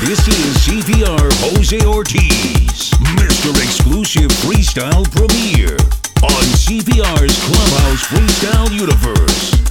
This is CPR Jose Ortiz, Mr. Exclusive Freestyle Premiere on CPR's Clubhouse Freestyle Universe.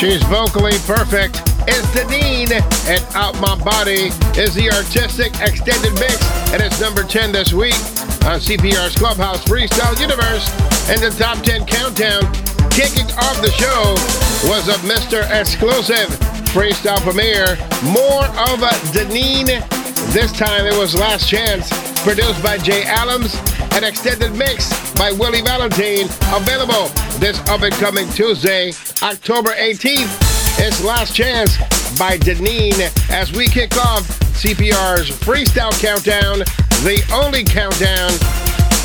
She's vocally perfect. It's Deneen and Out My Body is the artistic extended mix, and it's number 10 this week on CPR's Clubhouse Freestyle Universe. And the top 10 countdown kicking off the show was a Mr. Exclusive freestyle premiere. More of a Deneen. This time it was Last Chance, produced by Jay Adams an extended mix by Willie Valentine, available this up and coming Tuesday, October 18th. It's Last Chance by Deneen as we kick off CPR's Freestyle Countdown, the only countdown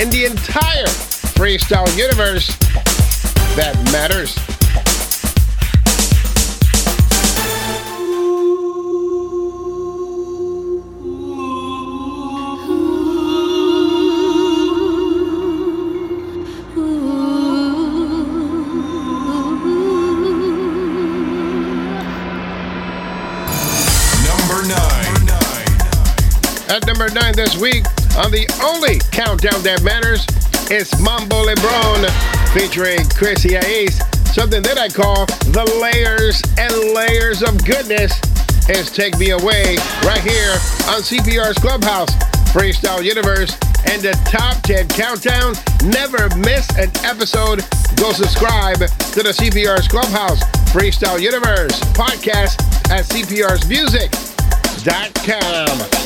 in the entire freestyle universe that matters. At number nine this week, on the only countdown that matters, it's Mambo Lebron featuring Chrissy Ace. Something that I call the layers and layers of goodness is Take Me Away right here on CPR's Clubhouse Freestyle Universe and the Top 10 Countdown. Never miss an episode. Go subscribe to the CPR's Clubhouse Freestyle Universe podcast at CPRsmusic.com.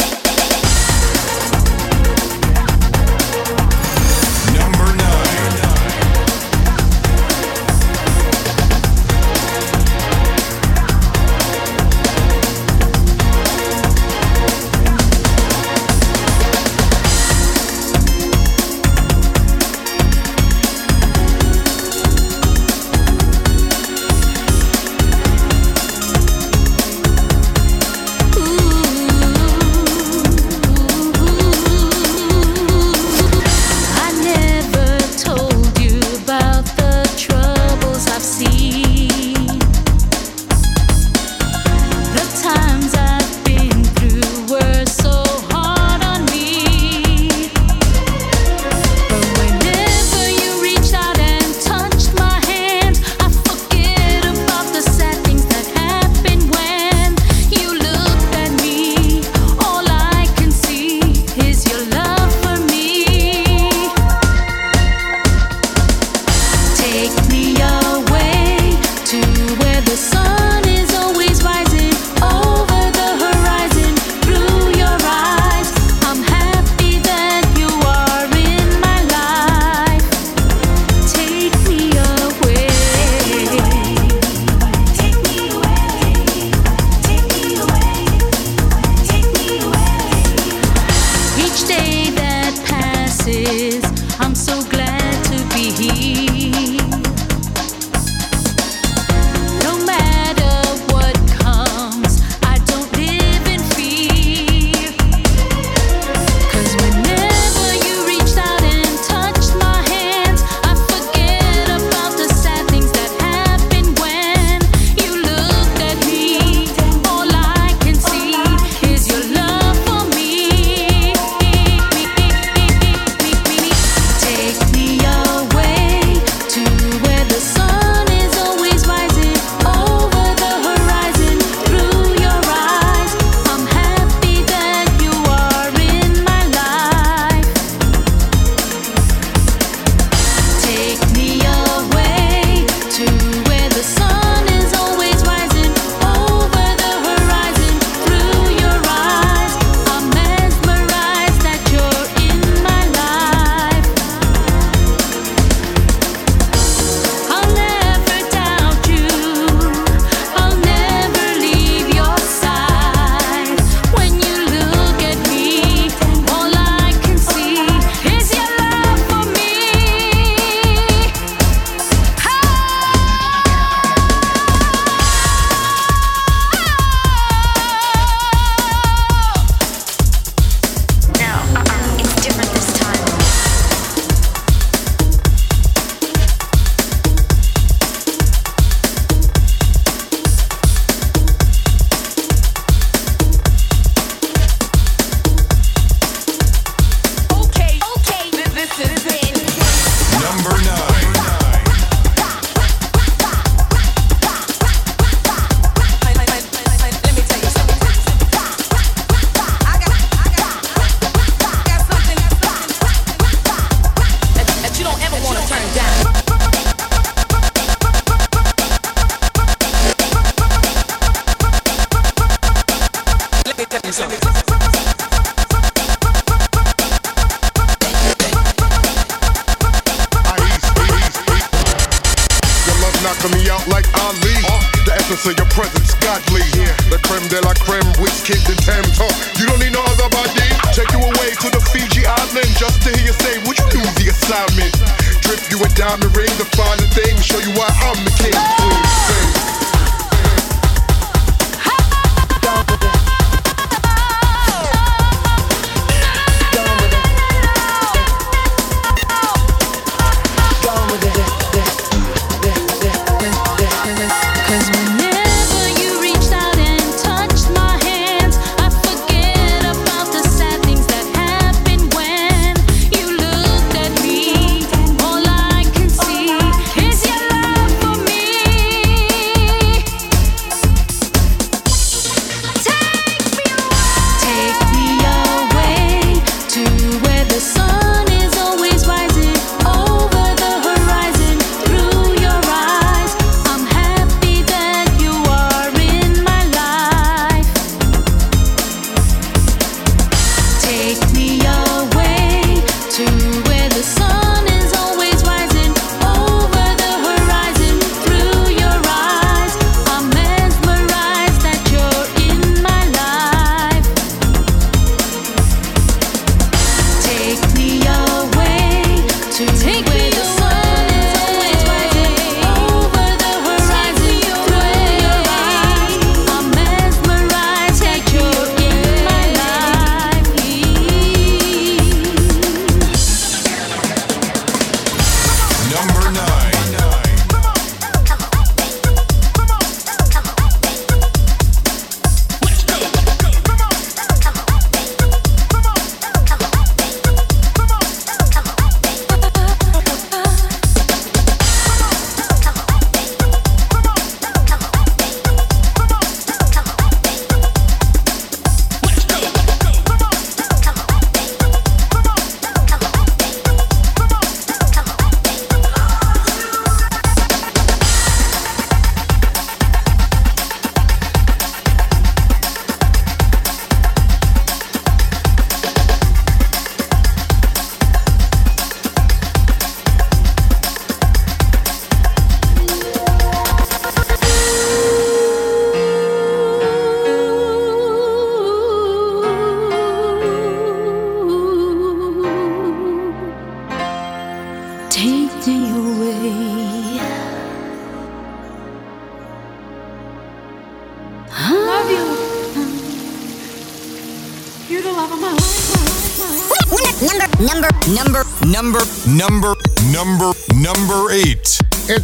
a diamond ring, the final thing. Show you why I'm the king.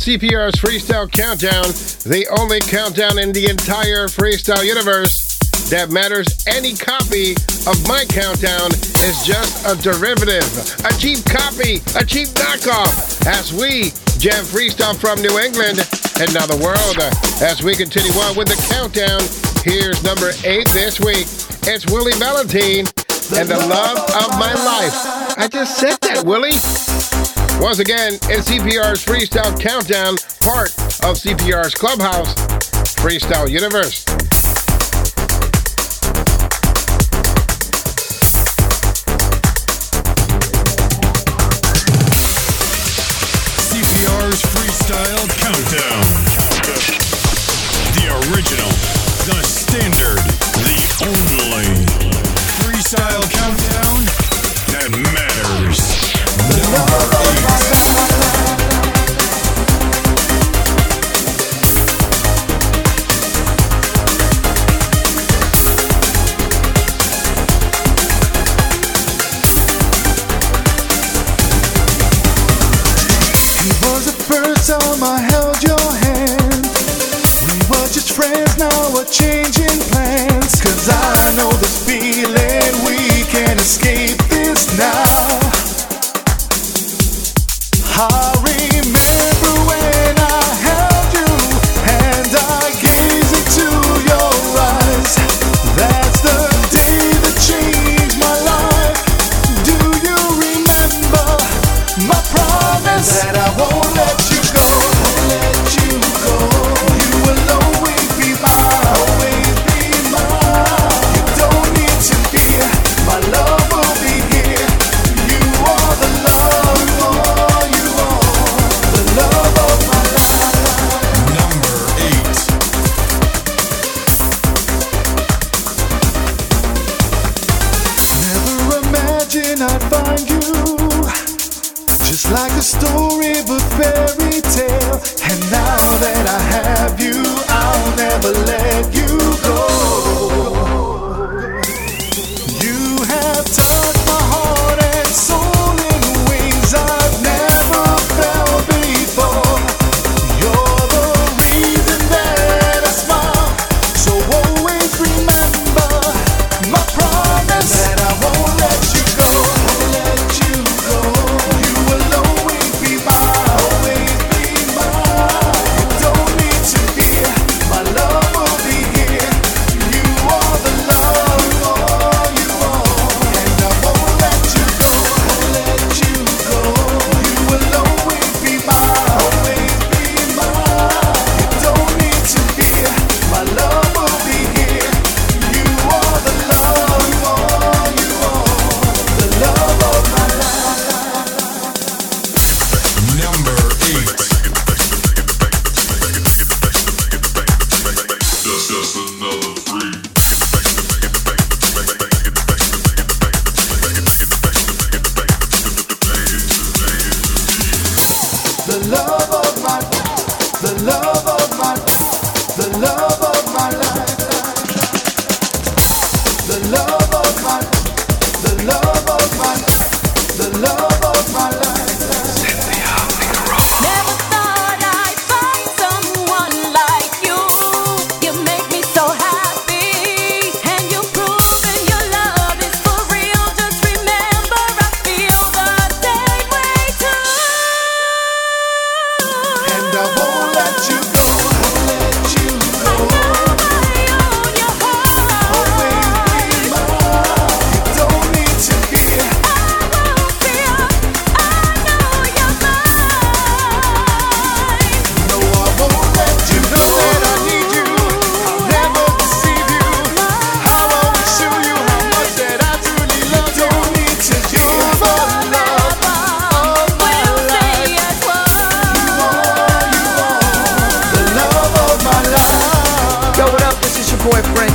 CPR's Freestyle Countdown, the only countdown in the entire freestyle universe that matters. Any copy of my countdown is just a derivative, a cheap copy, a cheap knockoff, as we jam freestyle from New England and now the world. As we continue on with the countdown, here's number eight this week. It's Willie Valentine and the love of my life. I just said that, Willie. Once again, it's CPR's Freestyle Countdown, part of CPR's Clubhouse Freestyle Universe. CPR's Freestyle Countdown. The original, the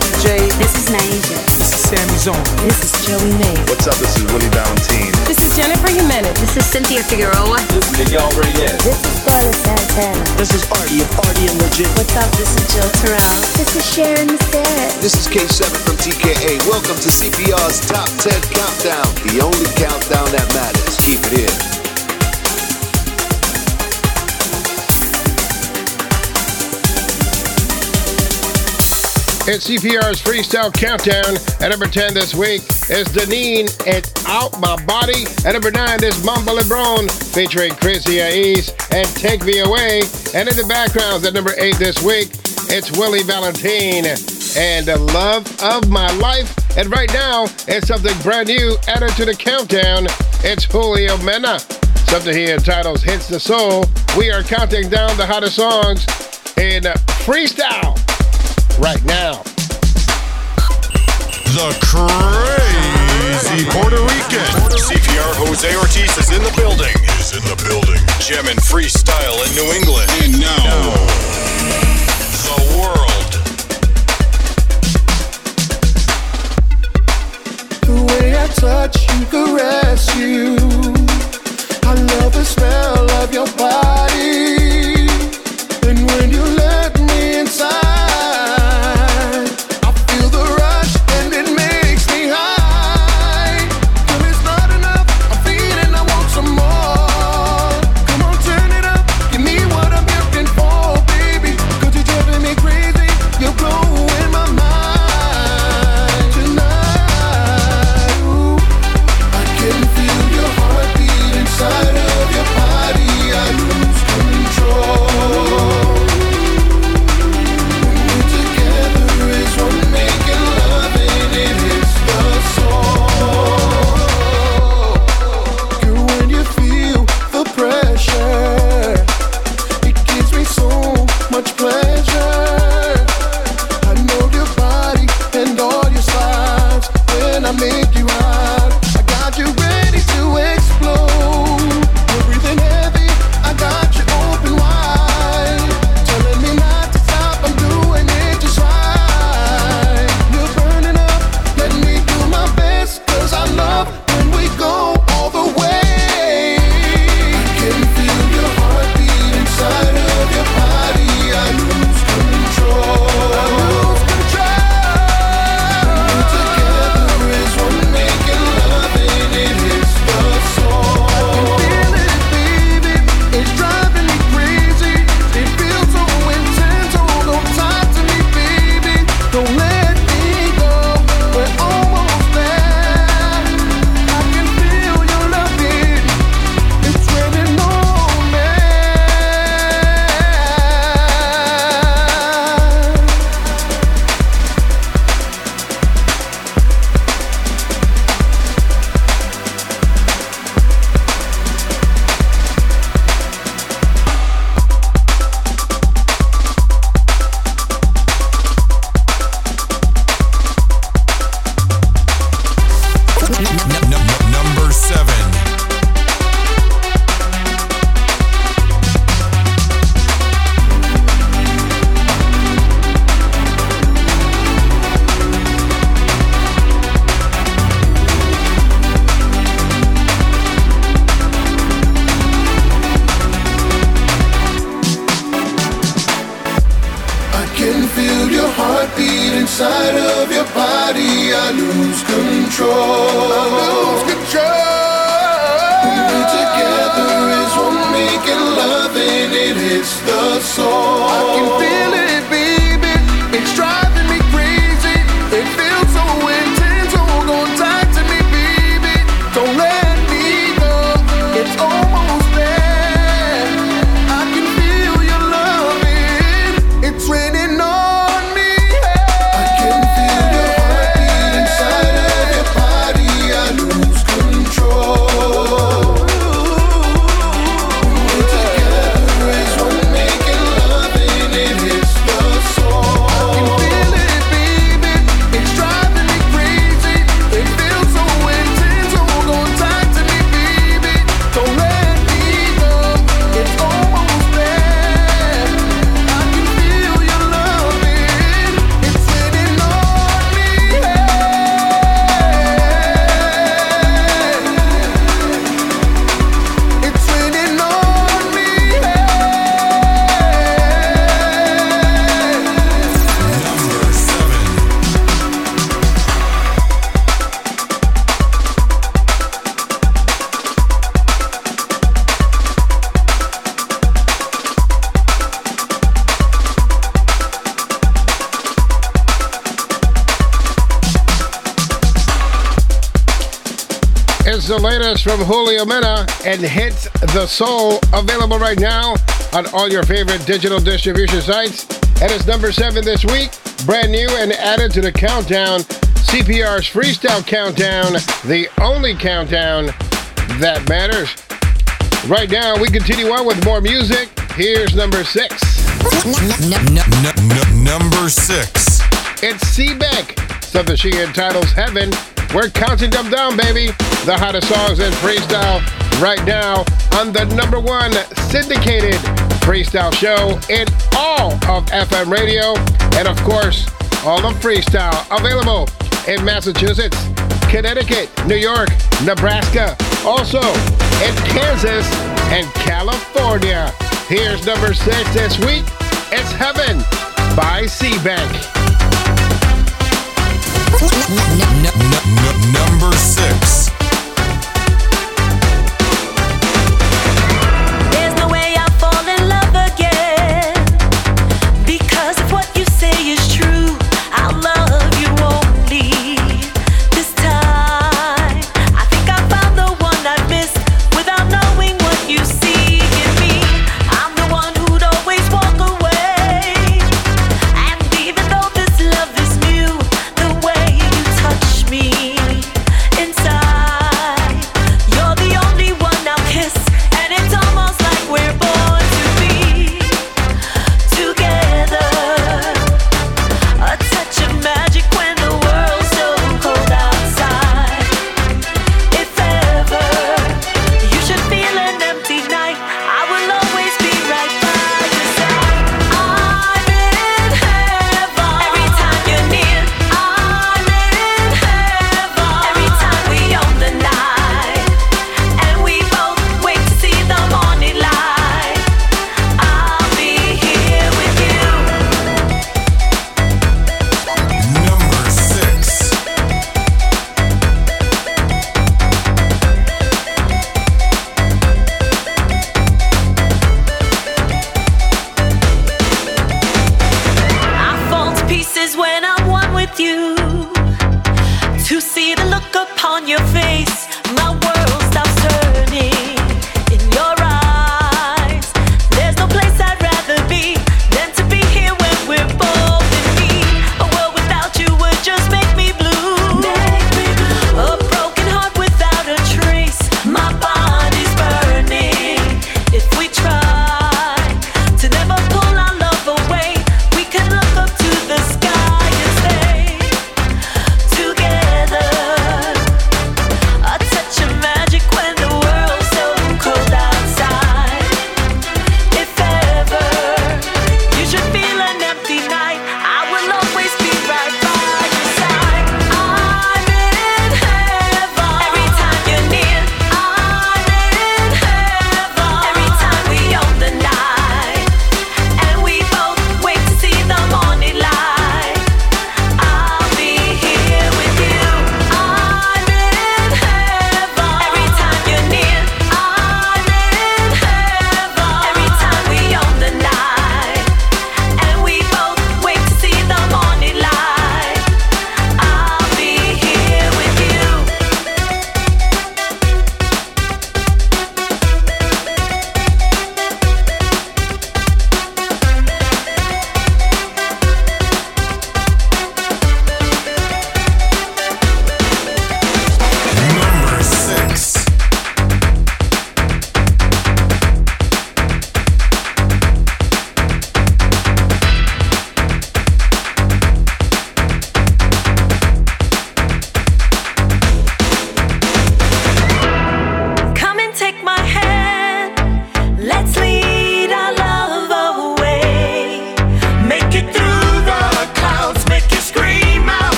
This is Naija. This is Sammy Zone. This is Joey May. What's up? This is Willie Valentine. This is Jennifer Jimenez. This is Cynthia Figueroa. This is Miguel Reyes. This is Carla Santana. This is Artie of Artie and Legit. What's up? This is Jill Terrell. This is Sharon Mistera. This is K7 from TKA. Welcome to CPR's Top 10 Countdown, the only countdown that matters. Keep it here. It's CPR's Freestyle Countdown. At number 10 this week is Deneen and Out My Body. At number 9 is Mambo LeBron featuring Crazy Ais and Take Me Away. And in the backgrounds at number 8 this week, it's Willie Valentine and The Love of My Life. And right now, it's something brand new added to the countdown. It's Julio Mena. Something he entitles Hits the Soul. We are counting down the hottest songs in freestyle right now. The crazy Puerto Rican. CPR Jose Ortiz is in the building. Is in the building. Gem and freestyle in New England. And now, the world. The way I touch you, caress you. I love the smell of your body. And when you Julio Mena and Hits the Soul, available right now on all your favorite digital distribution sites. And it's number seven this week, brand new and added to the countdown, CPR's Freestyle Countdown, the only countdown that matters. Right now, we continue on with more music. Here's number six. Number six. It's C-Beck, something she entitles Heaven. We're counting them down, baby. The hottest songs in freestyle right now on the number one syndicated freestyle show in all of FM radio. And of course, all of freestyle available in Massachusetts, Connecticut, New York, Nebraska, also in Kansas and California. Here's number six this week. It's Heaven by C-Bank. Number six.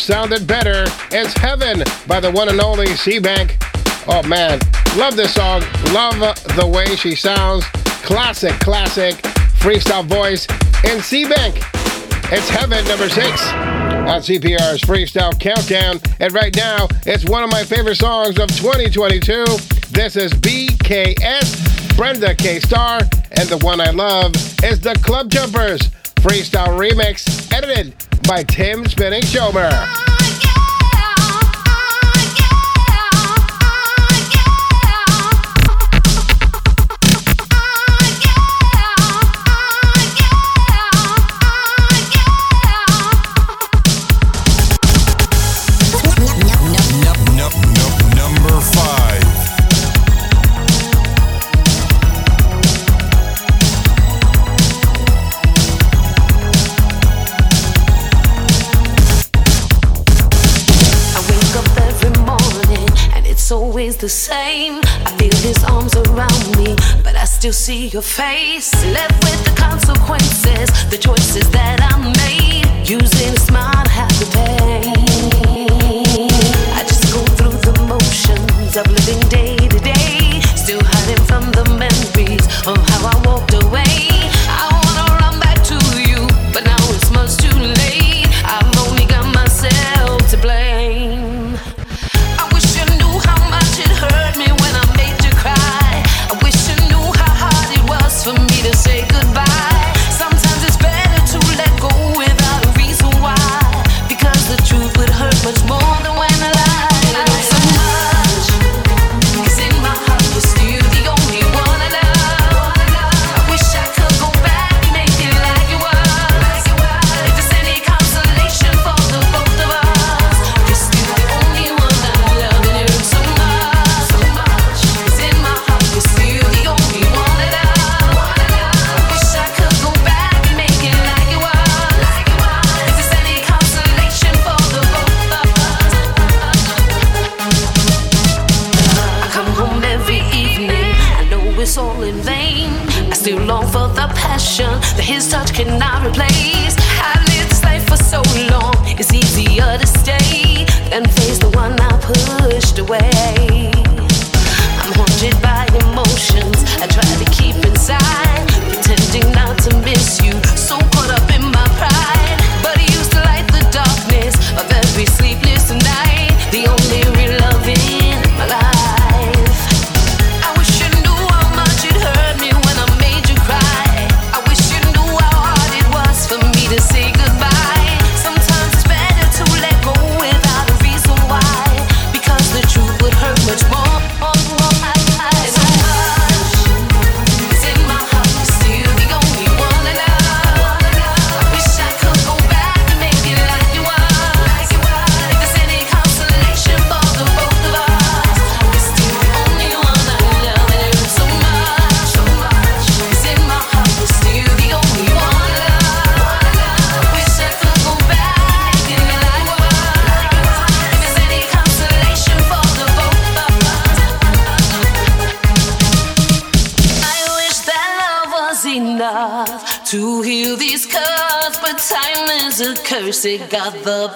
sounded better. It's Heaven by the one and only Seabank. Oh man, love this song. Love the way she sounds. Classic, classic freestyle voice. in Seabank, it's Heaven number six on CPR's Freestyle Countdown. And right now, it's one of my favorite songs of 2022. This is BKS, Brenda K. Starr, and the one I love is the Club Jumpers. Freestyle remix edited by Tim Spinning Chomer. the same. I feel his arms around me, but I still see your face. Left with the consequences, the choices that I made. Using a smile, half the pain. I just go through the motions of living day to day, still hiding from the memories of how I walked away.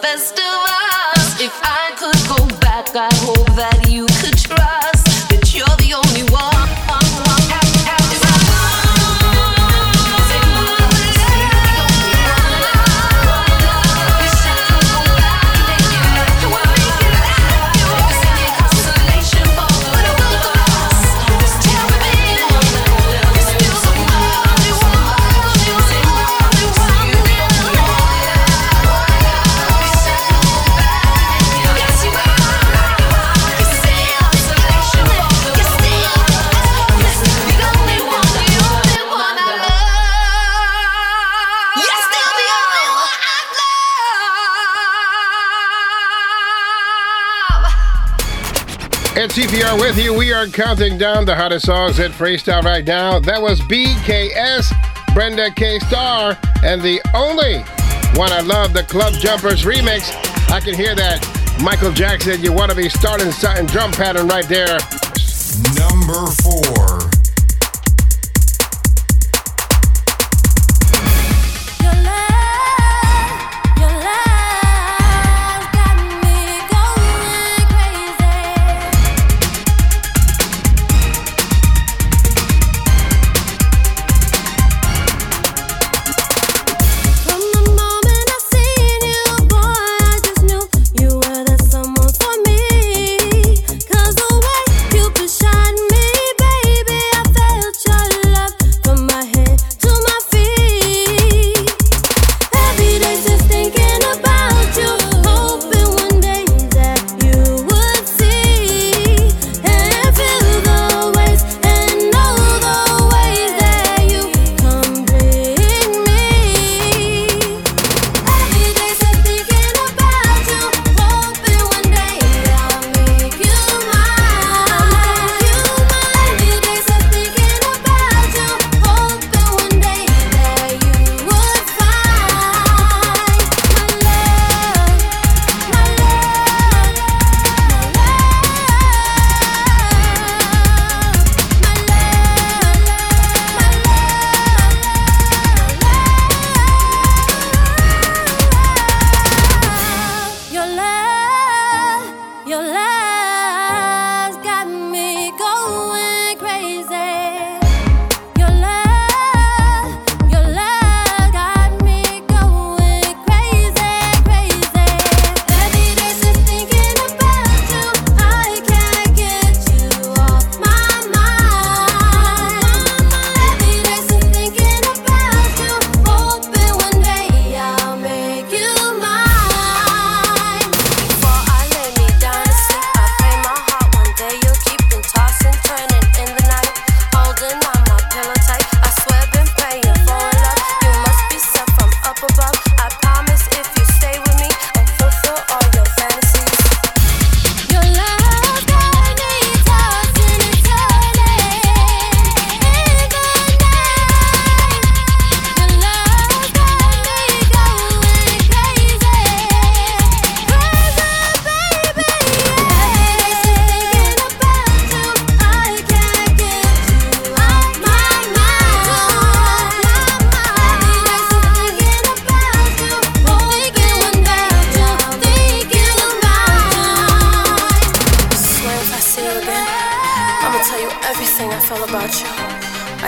best of us. If I could go back, I hope that you could try. CPR with you. We are counting down the hottest songs at Freestyle right now. That was BKS, Brenda K. Starr, and the only one I love, the Club Jumpers remix. I can hear that Michael Jackson, you want to be starting something drum pattern right there. Number four.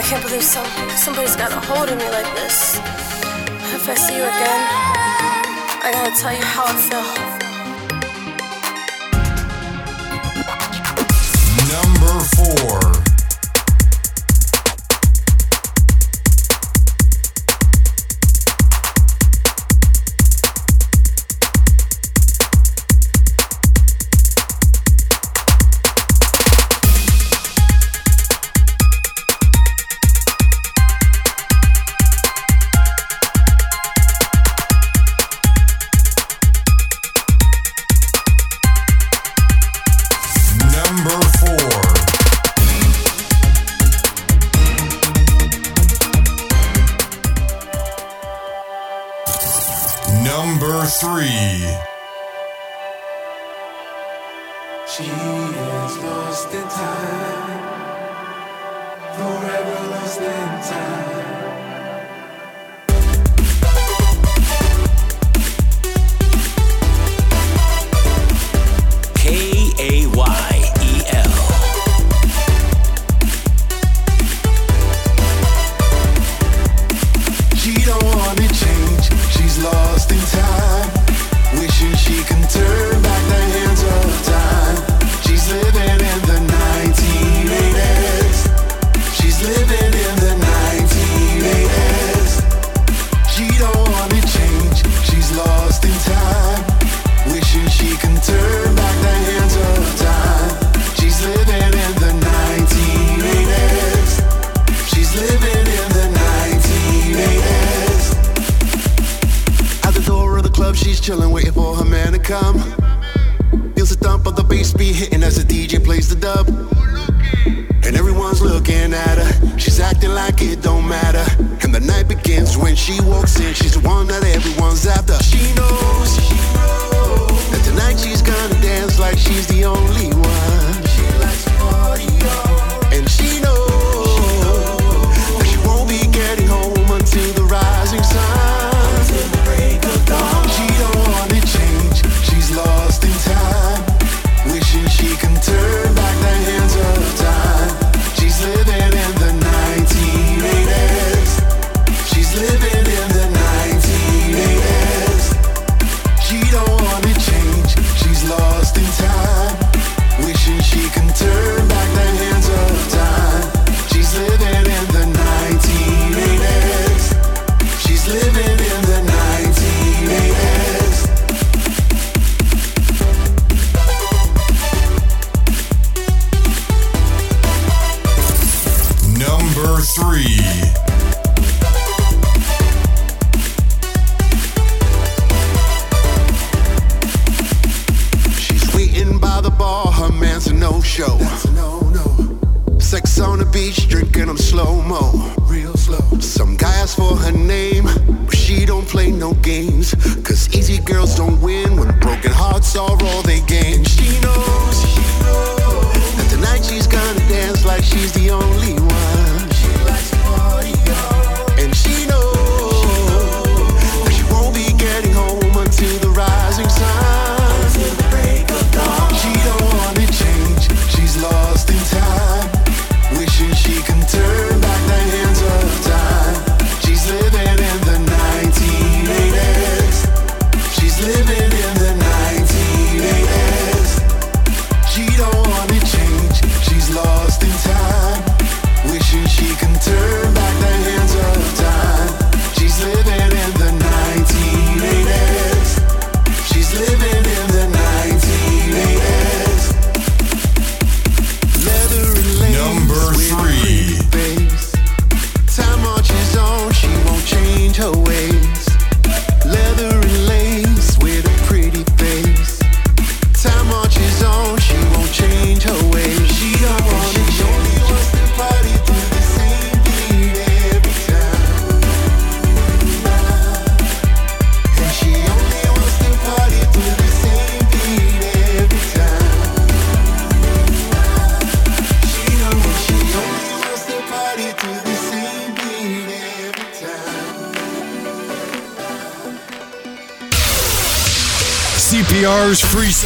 can't believe some, somebody's got a hold of me like this. If I see you again, I gotta tell you how I feel. Number four. she walks in, she's one one that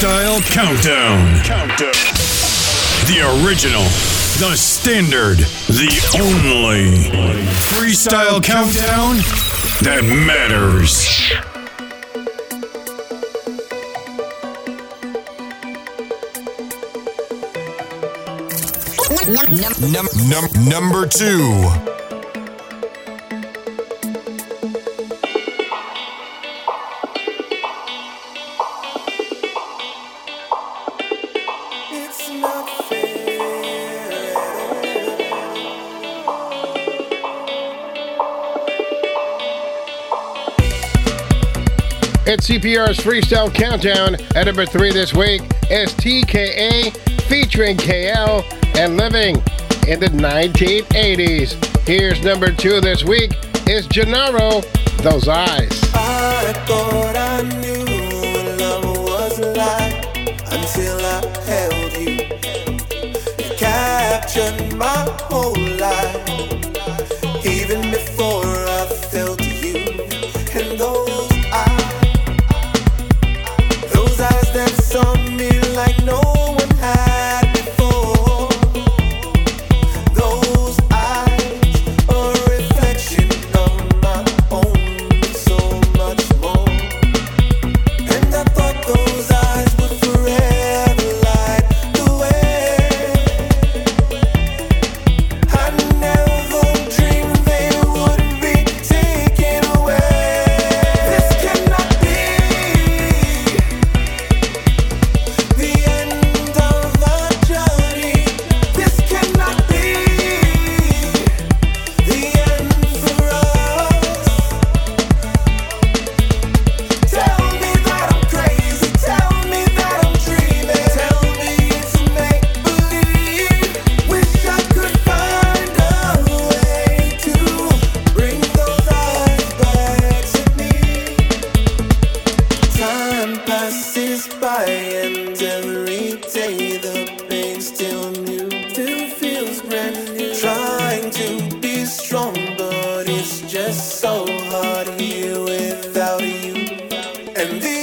Style Countdown. Countdown. The original, the standard, the only freestyle countdown that matters. Num- num- num- number two. At CPR's Freestyle Countdown. At number three this week is TKA featuring KL and Living in the 1980s. Here's number two this week is Gennaro, Those Eyes. I thought I knew what love was like until I held you. You captured my whole life. without you. And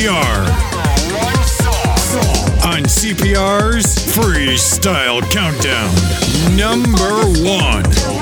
CPR. On CPR's Freestyle Countdown, number one.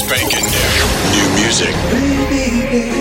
spanking new. New music. Baby, baby.